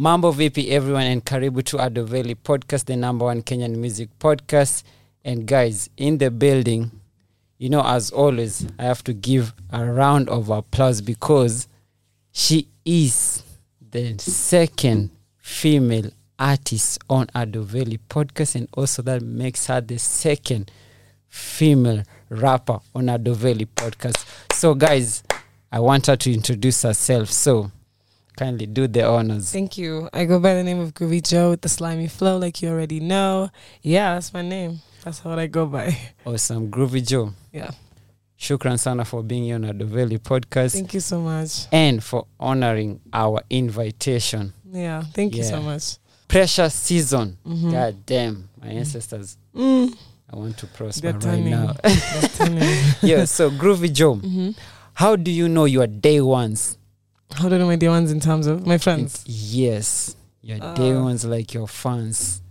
Mambo VP everyone and karibu to Adoveli podcast, the number one Kenyan music podcast. And guys, in the building, you know, as always, I have to give a round of applause because she is the second female artist on Adoveli podcast, and also that makes her the second female rapper on Adoveli podcast. So, guys, I want her to introduce herself. So, kindly do the honors. Thank you. I go by the name of Groovy Jo with the slimy flow, like you already know. Yeah, that's my name. That's what I go by. Awesome. Groovy Jo. Yeah. Shukran sana for being here on Adoveli podcast Thank you so much. and for honoring our invitation. Yeah. Thank you so much. Pressure season. Mhm. God damn. My ancestors. Mm, I want to prosper right now. Yeah, so Groovy Jo, Mhm. how do you know your day ones? How do I know my day ones in terms of my friends? Yes. Your day Uh, ones like your fans.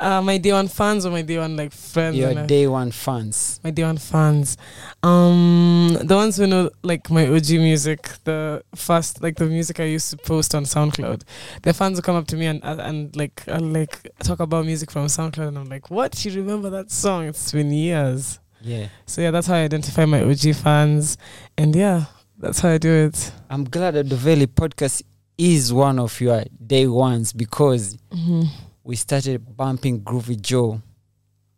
Uh, my day one fans or my day one like friends? Your and, uh, day one fans. my day one fans. Um, the ones who know like my OG music, the first like the music I used to post on SoundCloud. The fans will come up to me and and, and like I'll, like talk about music from SoundCloud, and I'm like, "What? You remember that song? It's been years." Yeah. So yeah, that's how I identify my OG fans, and yeah, that's how I do it. I'm glad that the Valley podcast is one of your day ones because Mm-hmm. we started bumping Groovy Jo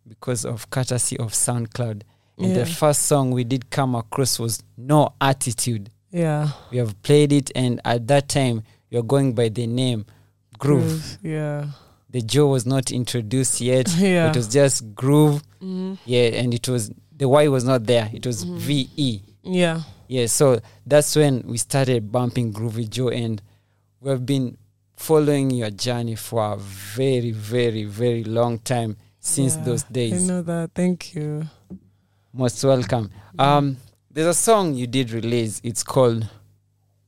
because of courtesy of SoundCloud. And Yeah, the first song we did come across was No Attitude. yeah, We have played it, and at that time, you're going by the name Groove. Yeah, The Jo was not introduced yet. yeah. It was just Groove. Mhm. Yeah, and it was the Y was not there. It was Mhm. VE. Yeah, Yeah, so that's when we started bumping Groovy Jo, and we've been following your journey for a very, very, very long time since Yeah, those I days. know that. Thank you. Most welcome. Um, there's a song you did release. It's called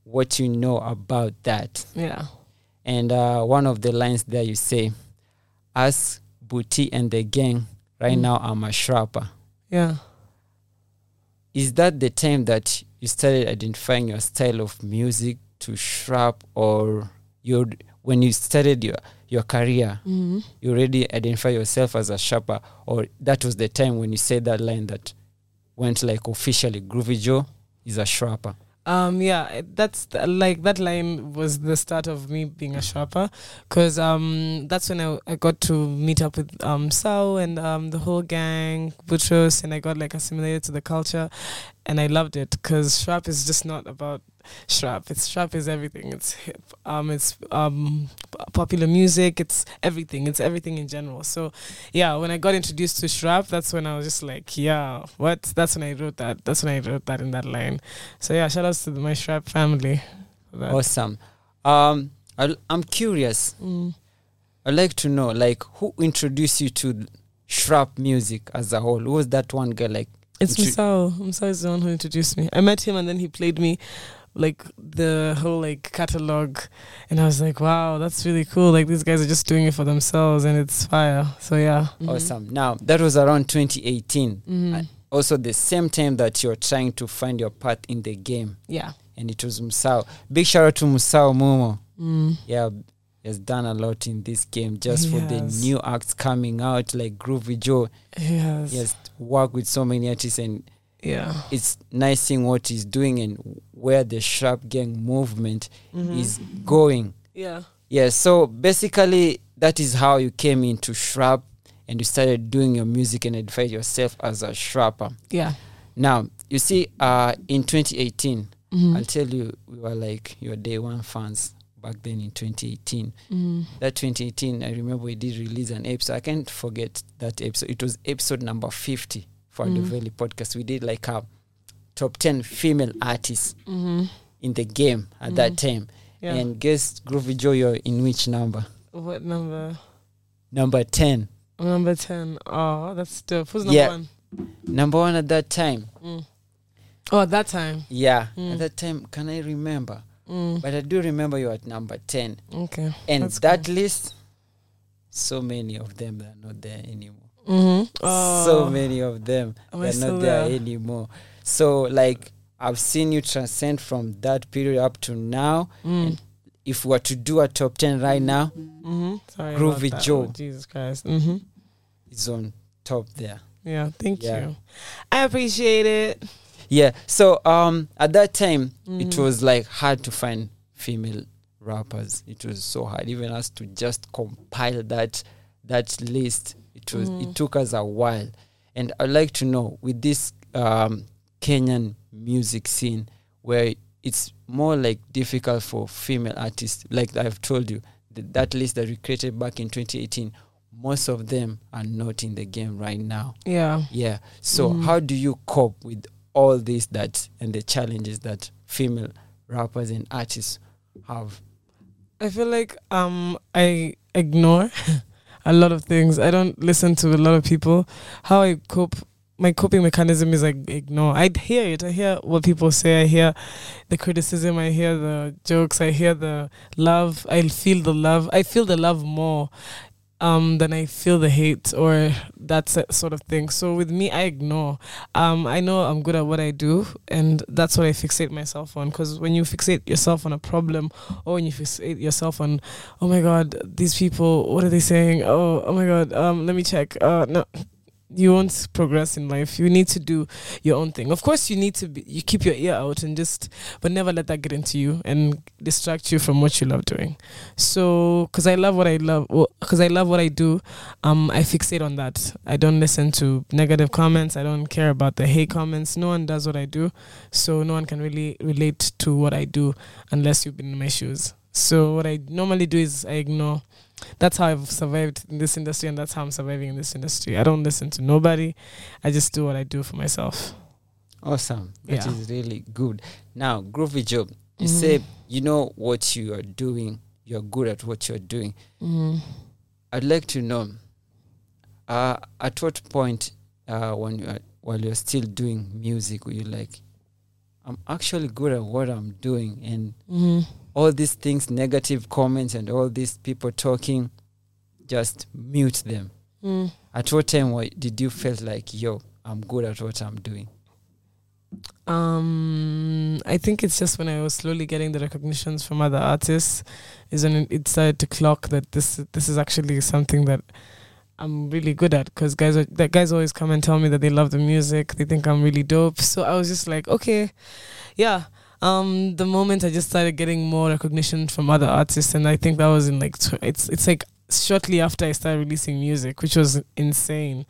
"What You Know About That," Yeah. and uh, one of the lines there you say, "Us, Booty, and the gang. Right Mm. now, I'm a shrapper." Yeah. Is that the time that you started identifying your style of music to shrap, or you when you started your your career, Mm-hmm. you already identify yourself as a shrapper, or that was the time when you said that line that went like officially Groovy Jo is a shrapper. Um, yeah, that's like that line was the start of me being a shrapper, because um, that's when I, I got to meet up with um Sao and um the whole gang, Boutross, and I got like assimilated to the culture, and I loved it because shrap is just not about shrap. It's shrap is everything. It's hip. Um, it's um popular music. It's everything. It's everything in general. So, yeah, when I got introduced to shrap, that's when I was just like, yeah, what? That's when I wrote that. That's when I wrote that in that line. So yeah, shout outs to my Shrap family. Awesome. Um, i I'm curious. Mm. I'd like to know, like, who introduced you to shrap music as a whole? Who was that one guy? Like, It's Musao. Musao is the one who introduced me. I met him and then he played me like the whole like catalog and I was like, wow, that's really cool. Like these guys are just doing it for themselves and it's fire. So yeah. Mhm. awesome. Now that was around 2018. Mhm. I- Also, the same time that you're trying to find your path in the game, yeah. and it was Musao. Big shout out to Musao Momo. Mm. Yeah, he has done a lot in this game just for the new acts coming out, like Groovy Jo. Yes. He has worked with so many artists, and Yeah. it's nice seeing what he's doing and where the Shrap Gang movement Mhm. is going. yeah. Yeah, so basically, that is how you came into Shrap and you started doing your music and identified yourself as a Shrapper. Yeah. Now, you see, uh, in 2018, Mhm. I'll tell you, we were like your day one fans back then in 2018. Mhm. That 2018, I remember we did release an episode. I can't forget that episode. It was episode number 50 for the Mhm. Valley podcast. We did like a top 10 female artists Mhm. in the game at that Mhm. time. Yeah. And guess, Groovy Jo, you're in which number? what number? Number 10. Number 10. Oh, that's dope. Who's number Yeah. one? Number one at that time. Mm. Oh, at that time. Yeah, Mm. at that time, can I remember? Mm. But I do remember you at number 10. Okay. And That's that list, so many of them are not there anymore. Mm-hmm. So many of them Am they're not there anymore. So like I've seen you transcend from that period up to now. Mm. if we were to do a top 10 right now, Mm-hmm. Sorry. Groovy. Jo. Oh, Jesus Christ. Mm-hmm. it's on top there. Yeah. Thank Yeah. you. I appreciate it. Yeah. So um at that time it Mhm. was like hard to find female rappers. It was so hard. Even us to just compile that that list. It was Mhm. it took us a while. And I'd like to know with this um Kenyan music scene where it's more like difficult for female artists, like I've told you, th- that list that we created back in 2018, most of them are not in the game right now. Yeah. Yeah. So Mhm. how do you cope with all this that and the challenges that female rappers and artists have? I feel like um I ignore a lot of things. I don't listen to a lot of people. How I cope my coping mechanism is like ignore. I hear it. I hear what people say. I hear the criticism. I hear the jokes. I hear the love. I feel the love. I feel the love more um than I feel the hate or that sort of thing. So with me, I ignore. Um, I know I'm good at what I do, and that's what I fixate myself on. Because when you fixate yourself on a problem, or when you fixate yourself on, oh my god, these people, what are they saying? Oh, oh my god, um, let me check. Uh, no. You won't progress in life. You need to do your own thing. Of course, you need to be. You keep your ear out and just, but never let that get into you and distract you from what you love doing. So, because I love what I love, because I love what I do, um, I fixate on that. I don't listen to negative comments. I don't care about the hate comments. No one does what I do, so no one can really relate to what I do unless you've been in my shoes. So what I normally do is I ignore. That's how I've survived in this industry, and that's how I'm surviving in this industry. I don't listen to nobody. I just do what I do for myself. Awesome. That is Yeah. really good. Now, Groovy Jo, you Mhm. say you know what you are doing, you're good at what you're doing. Mm-hmm. I'd like to know uh, at what point uh, when you are, while you're still doing music were you like I'm actually good at what I'm doing and Mm-hmm. All these things, negative comments and all these people talking, just mute them. Mm. At what time did you feel like, yo, I'm good at what I'm doing? Um, I think it's just when I was slowly getting the recognitions from other artists, is when it started to clock that this this is actually something that I'm really good at. Because guys, are, that guys always come and tell me that they love the music, they think I'm really dope. So I was just like, okay, yeah. Um, the moment I just started getting more recognition from other artists, and I think that was in like tw- it's it's like shortly after I started releasing music, which was insane.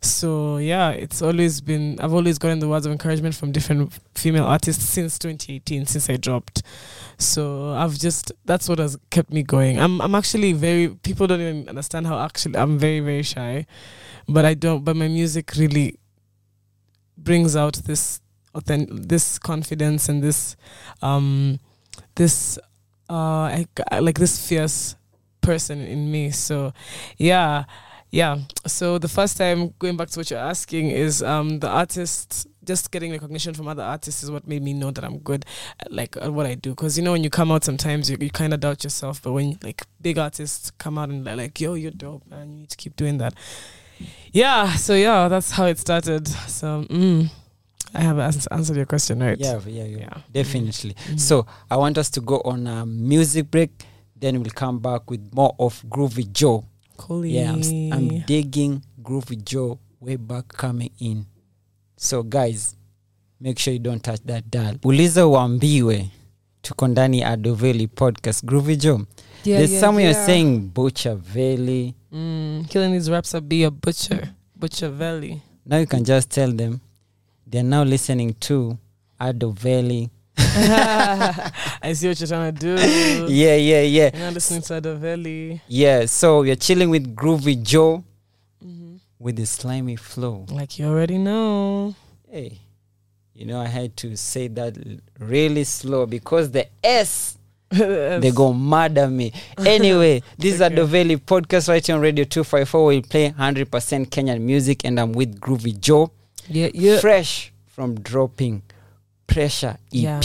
So yeah, it's always been I've always gotten the words of encouragement from different female artists since 2018, since I dropped. So I've just that's what has kept me going. I'm I'm actually very people don't even understand how actually I'm very very shy, but I don't. But my music really brings out this authentic, this confidence and this um this uh like this fierce person in me. So yeah, yeah. So the first time going back to what you're asking is um the artist just getting recognition from other artists is what made me know that I'm good at, like at what I do. Because you know when you come out, sometimes you, you kind of doubt yourself, but when like big artists come out and they're like, "Yo, you're dope, man. You need to keep doing that." Yeah. So yeah, that's how it started. So mm, I have ans- answered your question, right? Yeah, yeah, yeah, Yeah. definitely. Mhm. So I want us to go on a music break. Then we'll come back with more of Groovy Jo. Cool. Yeah, I'm, I'm digging Groovy Jo way back coming in. So guys, make sure you don't touch that dial. Uliza uambiwe tuko ndani Adoveli podcast. Groovy Jo, yeah, there's yeah, some you're saying Butcher Valley. Mm, killing these raps up be a butcher, butcher valley. Now you can just tell them they're now listening to Adoveli. I see what you're trying to do. Yeah, yeah, yeah. You're listening to the valley. Yeah, so we're chilling with Groovy Jo hmm with the slimy flow. Like you already know. Hey, you know, I had to say that really slow because the S, they go murder me. Anyway, this is Okay. Adoveli podcast right here on Radio 254. We play 100% Kenyan music, and I'm with Groovy Jo, Yeah, yeah. fresh from dropping Pressure EP. Yeah.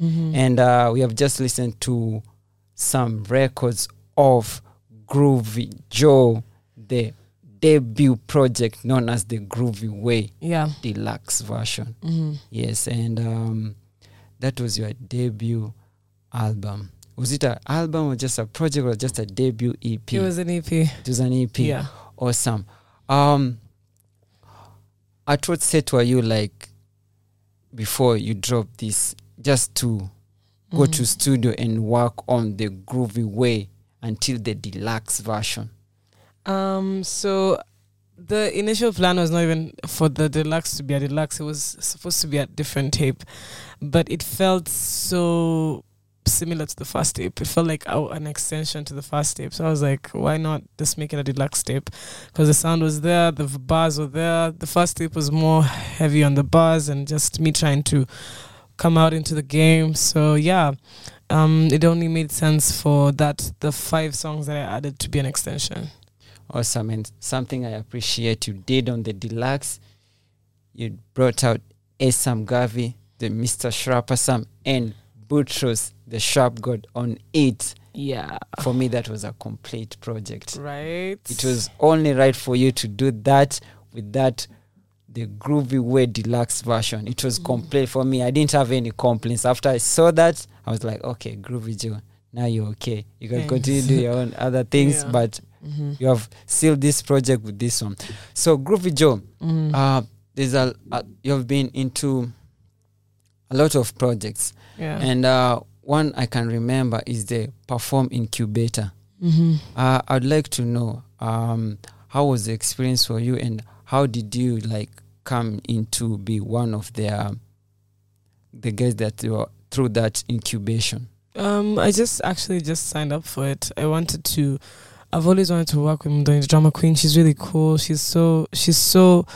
Mhm. And uh, we have just listened to some records of Groovy Jo, the debut project known as the Groovy Way yeah. deluxe version. hmm Yes, and um, that was your debut album. was it an album or just a project or just a debut ep It was an EP. it was an ep Yeah. awesome um at what state were you like before you dropped this just to go to Mhm. studio and work on the groovy way until the deluxe version Um, so the initial plan was not even for the deluxe to be a deluxe. It was supposed to be a different tape, but it felt so similar to the first tape. It felt like oh, an extension to the first tape. So I was like, why not just make it a deluxe tape? Because the sound was there, the bars were there. The first tape was more heavy on the bars and just me trying to come out into the game. So yeah. Um, it only made sense for that the five songs that I added to be an extension. Awesome. And something I appreciate you did on the deluxe, you brought out Asum Garvey, the Mr. Shrapasam, and Boutross, the Shrap God on it. Yeah. For me, that was a complete project. Right. It was only right for you to do that with that, the Groovy Way deluxe version. It was Mhm. complete for me. I didn't have any complaints. After I saw that, I was like, okay, Groovy Jo, now you're okay. You can Thanks. continue to do your own other things, Yeah. but Mm-hmm. you have sealed this project with this one. So Groovy Jo, Mm-hmm. uh, there's a, a you've been into a lot of projects, yeah. and uh, one I can remember is the Perform Incubator. mm-hmm. Uh, I'd like to know um, how was the experience for you, and how did you like come into be one of the um, the guys that were through that incubation. Um, I just actually just signed up for it. I wanted to. I've always wanted to work with Muthoni, Drummer Queen. She's really cool. She's so. She's so.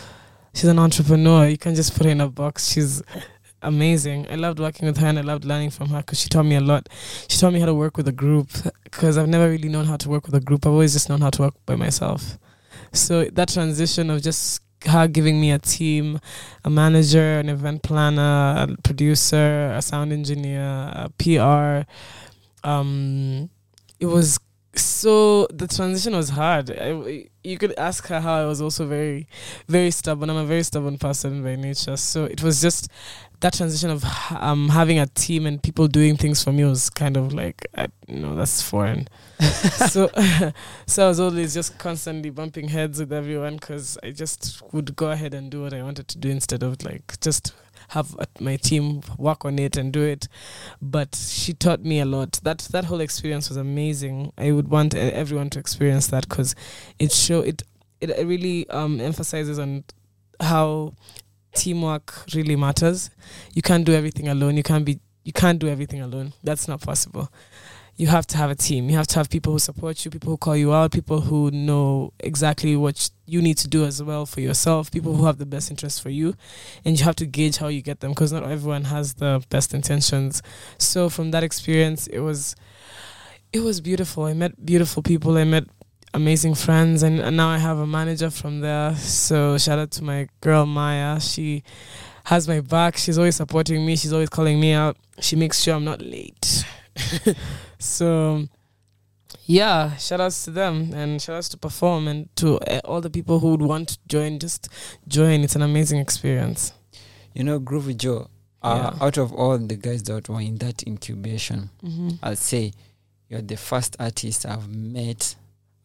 She's an entrepreneur. You can't just put her in a box. She's amazing. I loved working with her and I loved learning from her because she taught me a lot. She taught me how to work with a group because I've never really known how to work with a group. I've always just known how to work by myself. So that transition of just her giving me a team, a manager, an event planner, a producer, a sound engineer, a PR. Um, it was so the transition was hard. I, you could ask her how I was also very, very stubborn. I'm a very stubborn person by nature. So it was just that transition of um having a team and people doing things for me was kind of like I, you know that's foreign. so so I was always just constantly bumping heads with everyone because I just would go ahead and do what I wanted to do instead of like just have my team work on it and do it. But she taught me a lot. That that whole experience was amazing. I would want everyone to experience that because it show it it really um, emphasizes on how teamwork really matters. You can't do everything alone. You can't be you can't do everything alone. That's not possible. You have to have a team. You have to have people who support you, people who call you out, people who know exactly what you need to do as well for yourself, people who have the best interest for you, and you have to gauge how you get them because not everyone has the best intentions. So from that experience, it was it was beautiful. I met beautiful people. I met amazing friends and, and now I have a manager from there. So shout out to my girl Maya. She has my back. She's always supporting me. She's always calling me out. She makes sure I'm not late. So yeah, shout outs to them and shout outs to perform and to uh, all the people who would want to join. Just join. It's an amazing experience. You know, Groovy Jo, uh, Yeah. out of all the guys that were in that incubation, Mm-hmm. I'll say you're the first artist I've met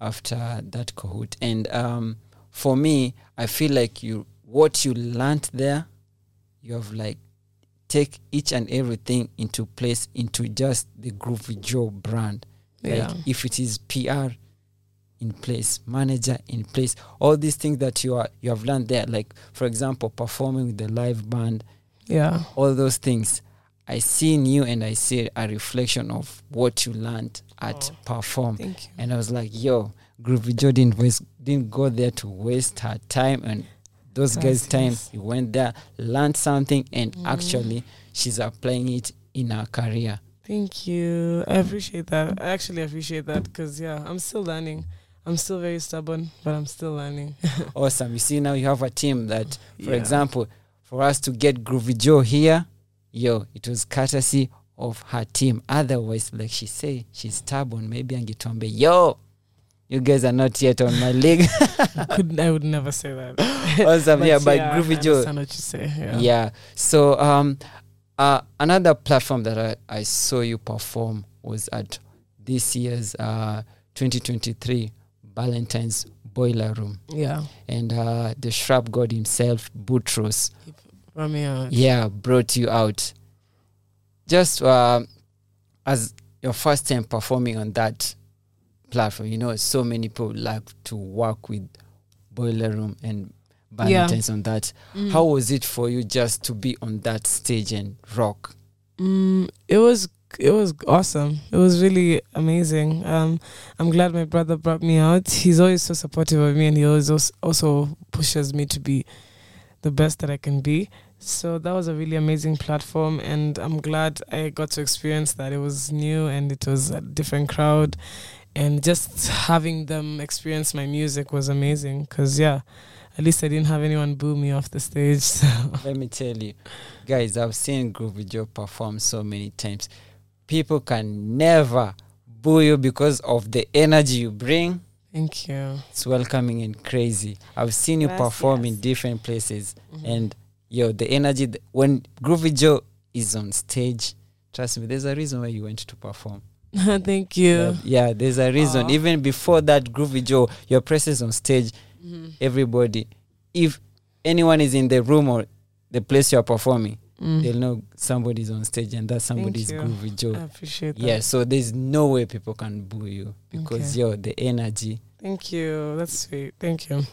after that cohort And um, for me, I feel like you what you learned there, you have like take each and everything into place into just the Groovy Jo brand. Yeah. Like if it is PR in place, manager in place, all these things that you are you have learned there, like for example, performing with the live band, yeah. all those things. I see in you and I see a reflection of what you learned at Oh. perform. Thank you. And I was like, yo, Groovy Jo didn't, waste, didn't go there to waste her time and those guys' time. He went there, learned something, and Mm. actually she's applying it in her career. Thank you. I appreciate that. I actually appreciate that because, yeah, I'm still learning. I'm still very stubborn, but I'm still learning. awesome. You see, now you have a team that, for Yeah. example, for us to get Groovy Jo here, yo, it was courtesy of her team. Otherwise, like she say, she's stubborn. Maybe Angitombe, yo, you guys are not yet on my league. Could, I would never say that. awesome. yeah, but I Groovy Jo. understand what you say. Yeah. Yeah. So um, uh, another platform that I, I saw you perform was at this year's uh, 2023 Valentine's Boiler Room, Yeah. and uh, the Shrap God himself, Boutross, Run me out. yeah, brought you out. Just uh, as your first time performing on that platform, you know, so many people like to work with Boiler Room and Yeah. Valentine's on that. Mm. How was it for you just to be on that stage and rock? Mm, it was it was awesome. It was really amazing. Um, I'm glad my brother brought me out. He's always so supportive of me, and he always also pushes me to be the best that I can be. So that was a really amazing platform, and I'm glad I got to experience that. It was new and it was a different crowd, and just having them experience my music was amazing. Cause yeah, at least I didn't have anyone boo me off the stage. So. Let me tell you, guys, I've seen Groovy Jo perform so many times. People can never boo you because of the energy you bring. Thank you. It's welcoming and crazy. I've seen you perform in different places, Mhm. and yo, the energy th- when Groovy Jo is on stage. Trust me, there's a reason why you went to perform. Thank you. Yeah, yeah, there's a reason. Aw. Even before that, Groovy Jo, your presence on stage, Mhm. everybody, if anyone is in the room or the place you're performing, Mm. they'll know somebody's on stage and that somebody's. Groovy Jo. I appreciate that. Yeah, so there's no way people can boo you because Okay. yo, the energy. Thank you. That's sweet. Thank you.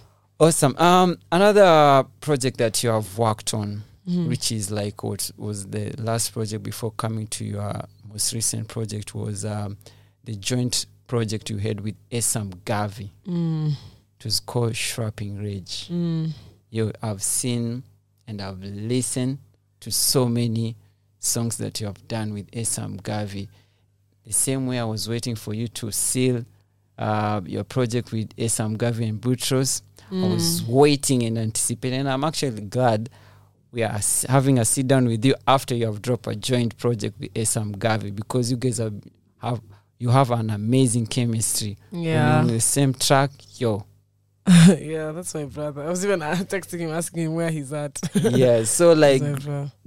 Awesome. Um, another project that you have worked on, Mhm. which is like what was the last project before coming to your most recent project, was um, the joint project you had with Asum Garvey. Mm. It was called Shrappin Rage. Mm. Yo, I've seen and I've listened to so many songs that you have done with Asum Garvey. The same way I was waiting for you to seal uh, your project with Asum Garvey and Boutross. I was Mm. waiting and anticipating. And I'm actually glad we are having a sit down with you after you have dropped a joint project with Asum Garvey because you guys have, have you have an amazing chemistry. Yeah. on the same track, yo. yeah, that's my brother. I was even uh, texting him asking him where he's at. yeah. So like.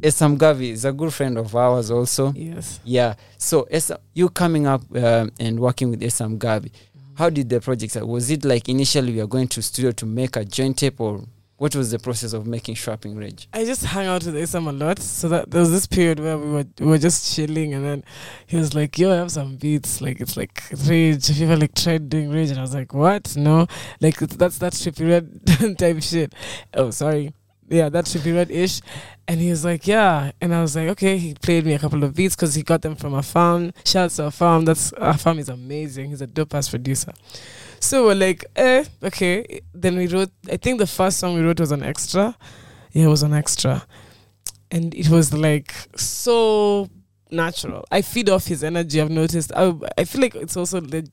Asum Garvey is a good friend of ours also. Yes. Yeah. So Asum, you coming up um, and working with Asum Garvey, how did the project start? Was it like initially we are going to studio to make a joint tape or what was the process of making Shrappin Rage? I just hung out with Asum a lot. So that there was this period where we were we were just chilling and then he was like, Yo, I have some beats, like it's like rage. Have you ever like tried doing rage? And I was like, What? No. Like that's that trippy red type shit. Oh, sorry. Yeah, that trippy red ish. And he was like, Yeah. And I was like, Okay, he played me a couple of beats because he got them from a farm. Shout out to a farm. That's a farm is amazing. He's a dope ass producer. So we're like, eh, okay. Then we wrote. I think the first song we wrote was an extra. Yeah, it was an extra, and it was like so natural. I feed off his energy. I've noticed. I I feel like it's also. The,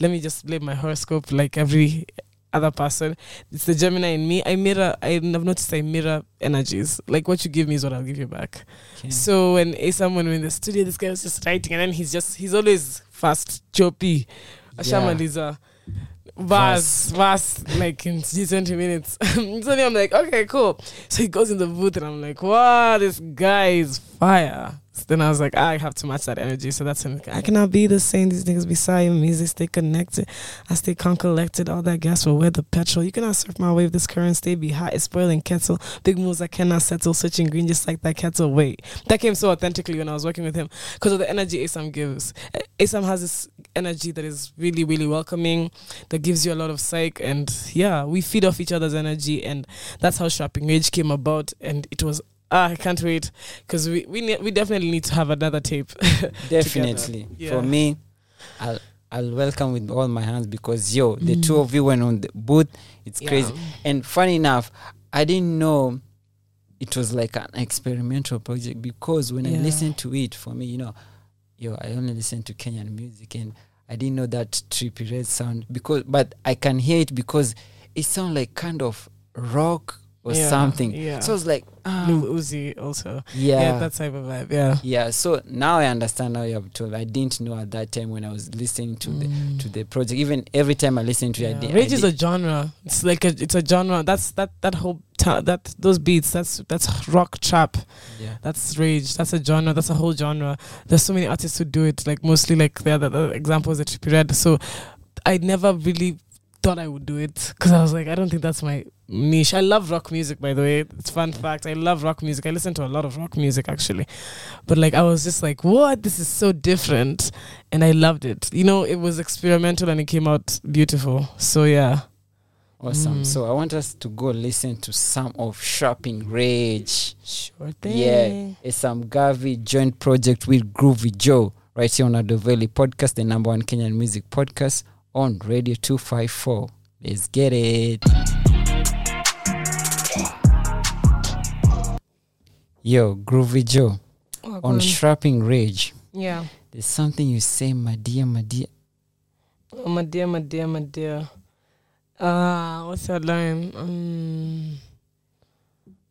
let me just blame my horoscope like every other person. It's the Gemini in me. I mirror. I've noticed I mirror energies. Like what you give me is what I'll give you back. Okay. So when when we're in the studio, this guy was just writing, and then he's just he's always fast, choppy. Ashamaliza. Bars, bars, like in 20 minutes. so then I'm like, okay, cool. So he goes in the booth, and I'm like, wow, this guy is fire. Then I was like, I have to match that energy. So that's when I cannot be the same. These niggas beside me, they stay connected. I stay calm, collected. All that gas will wear the petrol. You cannot surf my wave. This current stay be hot. It's spoiling kettle. Big moves I cannot settle. Switching green just like that kettle. Wait, that came so authentically when I was working with him because of the energy Asum gives. Asum has this energy that is really, really welcoming, that gives you a lot of psych. And yeah, we feed off each other's energy. And that's how Shrappin Rage came about. And it was, ah, I can't wait because we, we, ne- we definitely need to have another tape. Definitely. Yeah. For me, I'll I'll welcome with all my hands because yo, the Mm. two of you went on the booth. It's crazy. And funny enough, I didn't know it was like an experimental project because when I Yeah. listened to it, for me, you know, yo, I only listen to Kenyan music and I didn't know that trippy red sound because, but I can hear it because it sounds like kind of rock or Yeah, something. Yeah. So I was like, ah, Lil Uzi also. yeah. Yeah. that type of vibe. Yeah. Yeah, so now I understand how you have told. I didn't know at that time when I was listening to the Mm. to the project. Even every time I listen to it, I did, Rage I is did- a genre. It's like a it's a genre. That's that that whole ta- that those beats. That's that's rock trap. yeah. That's rage. That's a genre. That's a whole genre. There's so many artists who do it. Like mostly like the other the examples that you read. So I never really thought I would do it because I was like, I don't think that's my niche. I love rock music, by the way. It's fun fact. I love rock music. I listen to a lot of rock music actually, but like I was just like, what? This is so different, and I loved it. You know, it was experimental and it came out beautiful. So yeah. Awesome. Mm. So I want us to go listen to some of Shrappin Rage. Sure thing. Yeah, it's Asum Garvey joint project with Groovy Jo right here on Adoveli Podcast, the number one Kenyan music podcast on Radio 254. Let's get it. Yo, Groovy Jo Oh, on on. Rage. yeah. There's something you say, my dear, my dear. Oh my dear, my dear, my dear. Ah, what's that line? Um,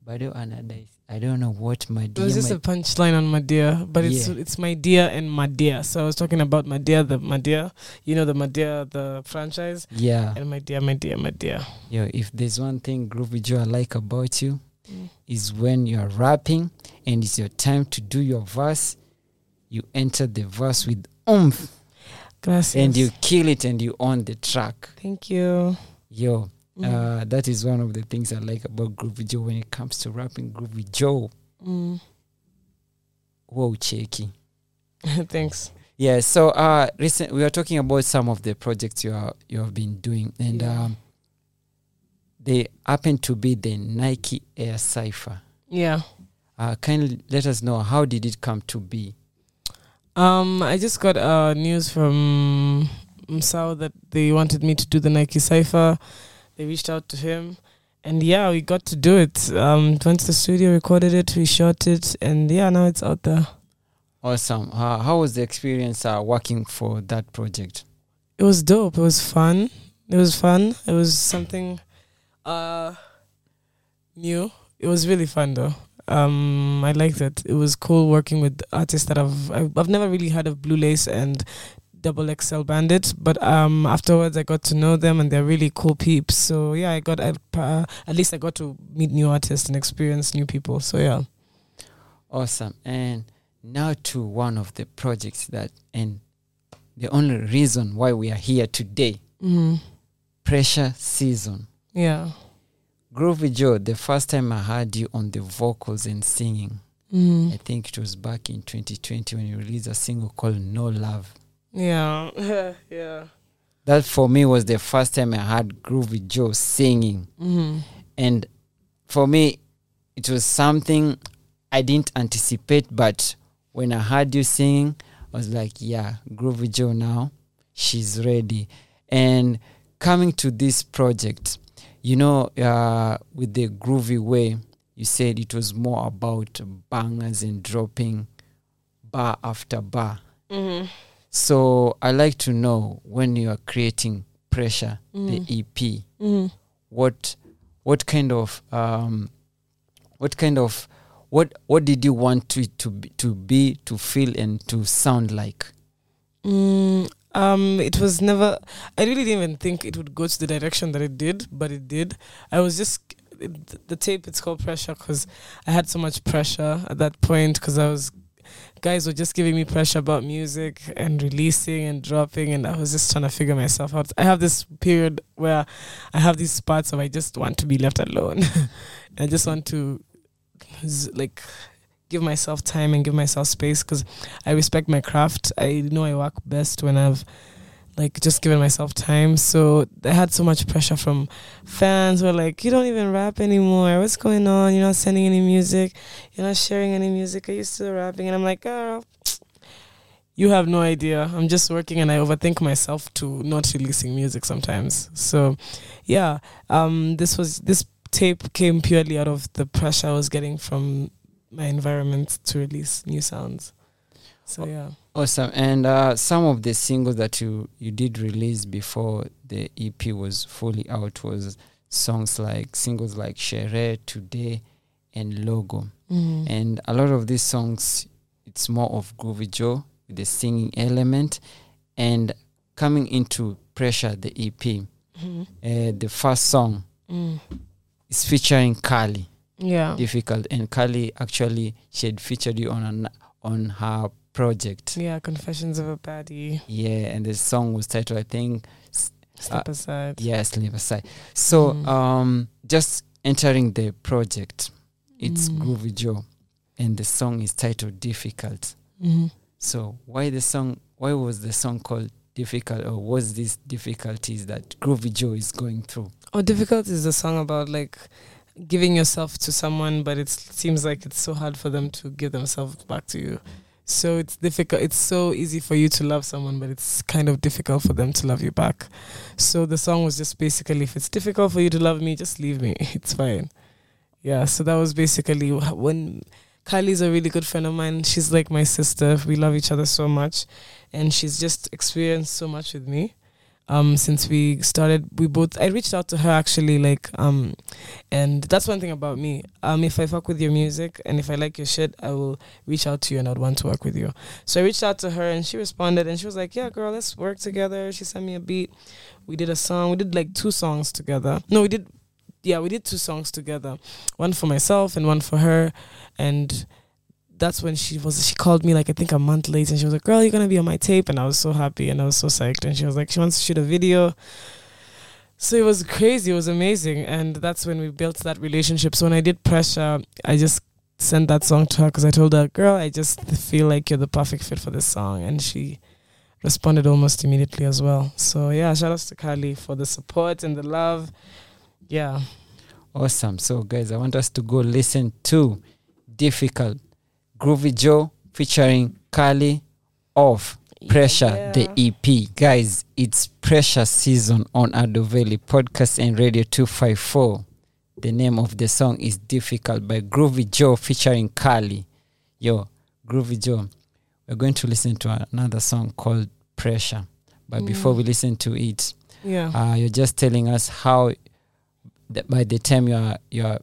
But I don't, another- I don't know what my it was just a punchline on my dear, but it's Yeah. it's my dear and my dear. So I was talking about my dear, the my dear, you know the my dear, the franchise, yeah. and my dear, my dear, my dear. Yo, if there's one thing Groovy Jo I like about you, Mm. is when you're rapping and it's your time to do your verse, you enter the verse with oomph Gracias. and you kill it and you own the track. Thank you. Yo, Mm. uh, that is one of the things I like about Groovy Jo when it comes to rapping. Groovy Jo, Mm. whoa, cheeky. Thanks. Yeah, so uh, recent we are talking about some of the projects you are you have been doing, and Yeah. um, they happen to be the Nike Air Cypher. Yeah. Uh, kindly let us know how did it come to be? Um, I just got uh news from Msao that they wanted me to do the Nike Cypher. They reached out to him, and yeah, we got to do it. Um, went to the studio, recorded it, we shot it, and yeah, now it's out there. Awesome. Uh, how was the experience uh, working for that project? It was dope. It was fun. It was fun. It was something uh new. It was really fun though. Um, I liked it. It was cool working with artists that I've I've, I've never really heard of Blue Lace and Double XL Bandit, but um afterwards I got to know them and they're really cool peeps. So yeah, I got uh, at least I got to meet new artists and experience new people. So yeah. Awesome. And now to one of the projects that, and the only reason why we are here today, Mm. Pressure Season. Yeah. Groovy Jo, the first time I heard you on the vocals and singing, Mm. I think it was back in 2020 when you released a single called No Love. Yeah. yeah. That for me was the first time I heard Groovy Jo singing. Mm. And for me, it was something I didn't anticipate, but when I heard you singing, I was like, yeah, Groovy Jo now, she's ready. And coming to this project, you know, uh, with the groovy way, you said it was more about bangers and dropping bar after bar. Mm. So I like to know when you are creating pressure, Mm. the EP, Mm. what what kind of um what kind of what what did you want to to be, to be to feel and to sound like Mm, um, it was never. I really didn't even think it would go to the direction that it did, but it did. I was just it, the tape. It's called pressure because I had so much pressure at that point because I was guys were just giving me pressure about music and releasing and dropping, and I was just trying to figure myself out. I have this period where I have these spots of I just want to be left alone. I just want to like give myself time and give myself space because I respect my craft. I know I work best when I've like just giving myself time. So I had so much pressure from fans who were like, You don't even rap anymore. What's going on? You're not sending any music. You're not sharing any music. Are you still rapping? And I'm like, Oh, you have no idea. I'm just working and I overthink myself to not releasing music sometimes. So yeah, um this was this tape came purely out of the pressure I was getting from my environment to release new sounds. So yeah. Awesome and uh some of the singles that you you did release before the ep was fully out was songs like singles like Shere, Today, and Logo. Mm. And a lot of these songs, it's more of Groovy Jo with the singing element. And coming into Pressure, the EP, Mhm. uh, the first song Mm. is featuring Kali. Yeah. Difficult. And Kali actually, she had featured you on an, on her project. Yeah. Confessions of a Baddie. Yeah, and the song was titled, I think, Step aside. Yes, Leave Aside. So, Mm. um, just entering the project, it's Mm. Groovy Jo, and the song is titled Difficult. Mhm. So, why the song? Why was the song called Difficult, or was these difficulties that Groovy Jo is going through? Oh, difficult is a song about like giving yourself to someone, but it seems like it's so hard for them to give themselves back to you. So it's difficult. It's so easy for you to love someone, but it's kind of difficult for them to love you back. So the song was just basically, if it's difficult for you to love me, just leave me. It's fine. Yeah. So that was basically when Kylie's a really good friend of mine. She's like my sister. We love each other so much, and she's just experienced so much with me um since we started we both i reached out to her actually like um and that's one thing about me. Um if i fuck with your music and if i like your shit i will reach out to you and i'd want to work with you. So i reached out to her and she responded and she was like yeah girl let's work together. She sent me a beat. We did a song. We did like two songs together. No we did yeah we did two songs together. One for myself and one for her. And that's when she was she called me like I think a month later and she was like, Girl, you're gonna be on my tape and I was so happy and I was so psyched and she was like, She wants to shoot a video. So it was crazy, it was amazing. And that's when we built that relationship. So when I did pressure, I just sent that song to her because I told her, Girl, I just feel like you're the perfect fit for this song and she responded almost immediately as well. So yeah, shout outs to Kali for the support and the love. Yeah. Awesome. So, guys, I want us to go listen to Difficult Groovy Jo featuring Kali off Pressure, the EP. Guys, it's Pressure season on Ado Veli Podcast and Radio 254. The name of the song is Difficult by Groovy Jo featuring Kali. Yo, Groovy Jo, we're going to listen to another song called Pressure. But before Mm. we listen to it, Yeah. uh, you're just telling us how that by the time you're you're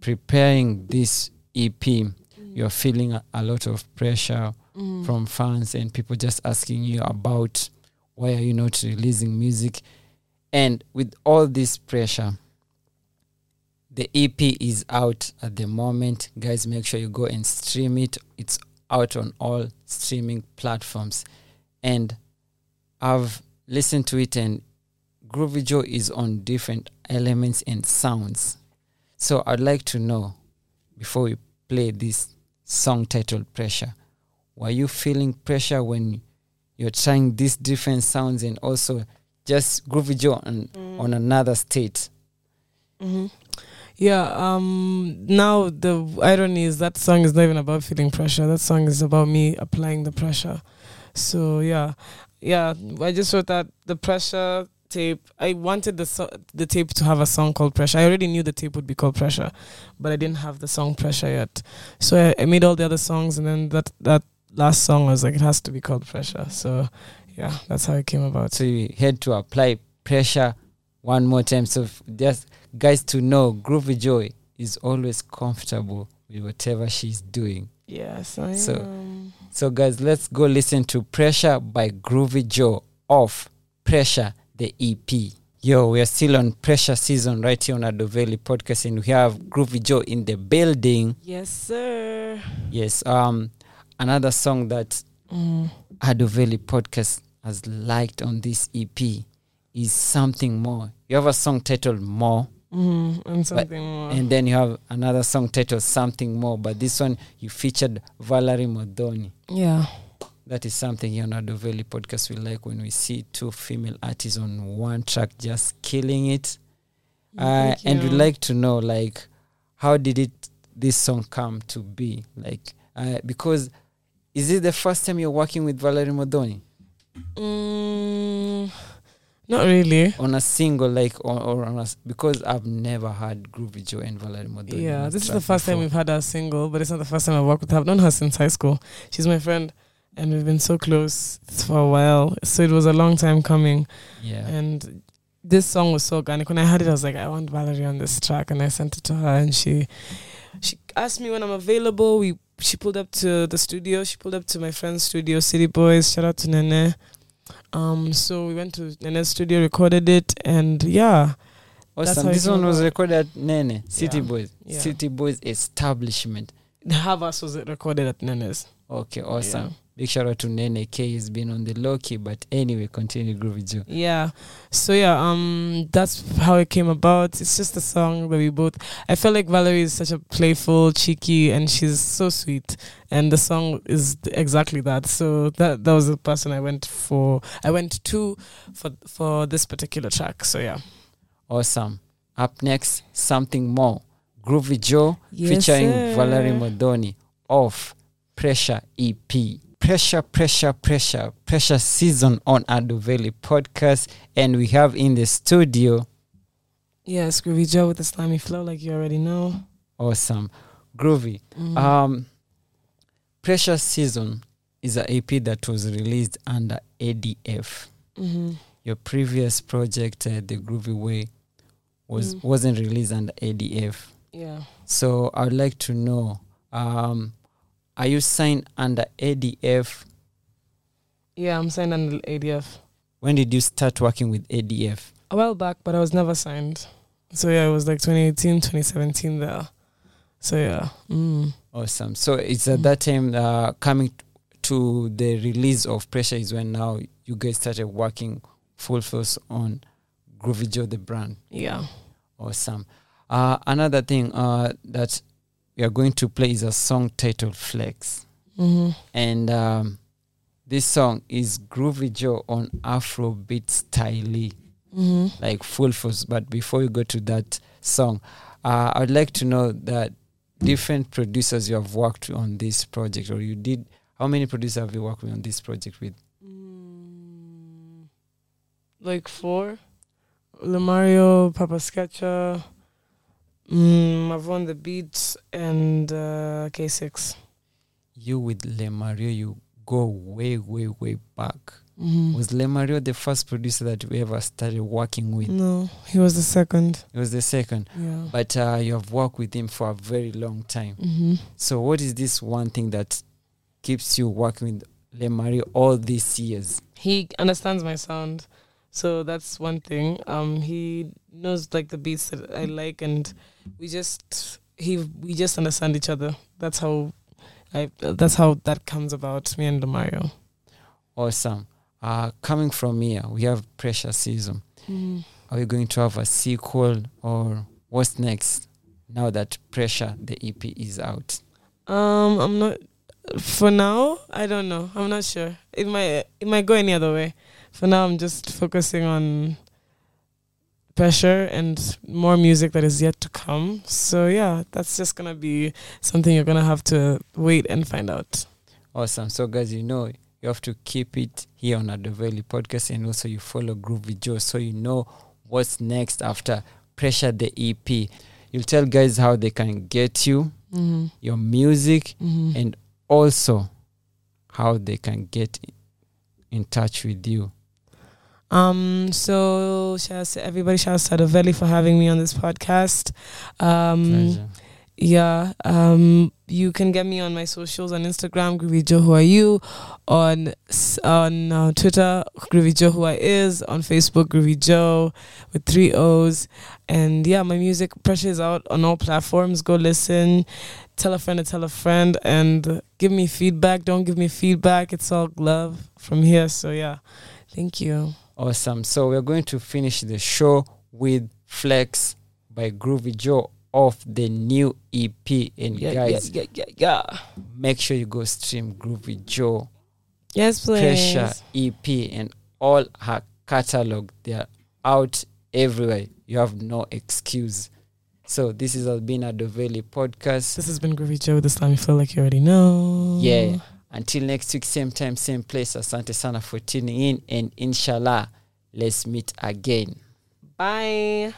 preparing this EP, you're feeling a, a lot of pressure Mm. from fans and people just asking you about why are you not releasing music? And with all this pressure the ep is out at the moment. Guys make sure you go and stream it. It's out on all streaming platforms. And i've listened to it and groovy jo is on different elements and sounds. So i'd like to know before we play this song titled pressure were you feeling pressure when you're trying these different sounds and also just groovy jo on, on another state Mm-hmm. Yeah. Um. Now the irony is that song is not even about feeling pressure. That song is about me applying the pressure. So yeah, yeah. I just wrote that the pressure tape. I wanted the so- the tape to have a song called Pressure. I already knew the tape would be called Pressure, but I didn't have the song Pressure yet. So I, I made all the other songs, and then that that last song I was like, it has to be called Pressure. So yeah, that's how it came about. so you had to apply pressure one more time so just guys to know groovy jo is always comfortable with whatever she's doing Yes, I So- am. so guys let's go listen to pressure by groovy jo off pressure the ep yo we are still on pressure season right here on adoveli podcast and we have groovy jo in the building Yes, sir. yes um another song that Mm. adoveli podcast has liked on this ep is something more you have a song titled more Mm, and something more. and then you have another song titled something more but this one you featured vallerie muthoni yeah. That is something here on adoveli podcast we like when we see two female artists on one track just killing it uh, and we'd like to know like how did it this song come to be like uh, because is it the first time you're working with vallerie muthoni Mm, not really. on a single like or, or on a because I've never had Groovy Jo and Vallerie Muthoni. Yeah, this is the first time we've had a single, but it's not the first time I've worked with her. I've known her since high school. She's my friend, and we've been so close for a while. So it was a long time coming. Yeah, And this song was so organic. When I heard it, I was like, I want Vallerie on this track, and I sent it to her, and she she asked me when I'm available. We she pulled up to the studio. She pulled up to my friend's studio, City Boys. Shout out to Nene. Um, so we went to Nene's studio, recorded it, and yeah, Awesome. This one was recorded at Nene, City Yeah. Boys. Yeah. City Boys establishment. The Havas was recorded at Nene's. Okay, awesome. Yeah. Big shout out to Nene K. He's been on the low key, but anyway, continue Groovy Jo. Yeah. So yeah, um that's how it came about. It's just a song that we both I feel like Vallerie is such a playful, cheeky and she's so sweet. And the song is exactly that. So that that was the person I went for I went to for for this particular track. So yeah. Awesome. Up next, something more. Groovy Jo Yes, featuring sir. Vallerie Muthoni of Pressure EP. Pressure, pressure, pressure, pressure season on Ado Veli podcast. And we have in the studio, Yes, Groovy Jo with the slimy flow, like you already know. awesome. Groovy. Mm. Um, Pressure Season is an EP that was released under ADF. hmm Your previous project, uh, The Groovy Way, was Mm. wasn't released under ADF. Yeah. So I would like to know, um, are you signed under ADF? Yeah, I'm signed under ADF. When did you start working with ADF? a while back, but I was never signed. So yeah, it was like 2018, 2017 there. So yeah. Mm. Awesome. So it's at Mm. that time uh, coming to the release of Pressure is when now you guys started working full force on Groovy Jo the brand. Yeah. Awesome. Uh, another thing uh, that we are going to play is a song titled Flex. hmm And um, this song is Groovy Jo on Afrobeat style, hmm like full force. But before we go to that song, uh, I'd like to know that different producers you have worked on this project, or you did. How many producers have you worked with on this project with? Mm, like four. Le Mario, Papa Sketcher, mm, I've won the beats, and uh, K6. You with Le Mario, you go way, way, way back. Mm-hmm. Was Le Mario the first producer that we ever started working with? No, he was the second. He was the second. Yeah. But uh, you have worked with him for a very long time. Mm-hmm. So, what is this one thing that keeps you working with Le Mario all these years? he understands my sound so that's one thing. Um he knows like the beats that i like and we just he we just understand each other. That's how i that's how that comes about me and mario Awesome. Uh, coming from here, we have Pressure Season. Are we going to have a sequel or what's next now that Pressure, the EP, is out? um i'm not for now i don't know. I'm not sure. It might it might go any other way for now i'm just focusing on pressure and more music that is yet to come so yeah that's just gonna be something you're gonna have to wait and find out Awesome. So, guys, you know, you have to keep it here on Ado Veli podcast and also you follow Groovy Jo so you know what's next after Pressure, the EP. You'll tell guys how they can get you, mm-hmm. your music, Mm-hmm. and also how they can get in touch with you. Um, so shout out to everybody, shout out to Ado Veli for having me on this podcast. Um, yeah, um, you can get me on my socials on Instagram, Groovy Jo Who Are You, on on uh, Twitter, Groovy Jo Who I Is, on Facebook, Groovy Jo with three O's, and yeah, my music pressure is out on all platforms. Go listen, tell a friend to tell a friend, and give me feedback. Don't give me feedback. It's all love from here. So yeah, thank you. Awesome. So we're going to finish the show with Flex by Groovy Jo off the new EP. And guys, yeah, yeah, yeah. make sure you go stream Groovy Jo Yes, please. Pressure EP and all her catalog. They are out everywhere. You have no excuse. So this is has been Ado Veli podcast. This has been Groovy Jo with the Slimy Flow, like you already know. Yeah. Until next week, same time, same place. Asante sana for tuning in, and inshallah, Let's meet again. Bye.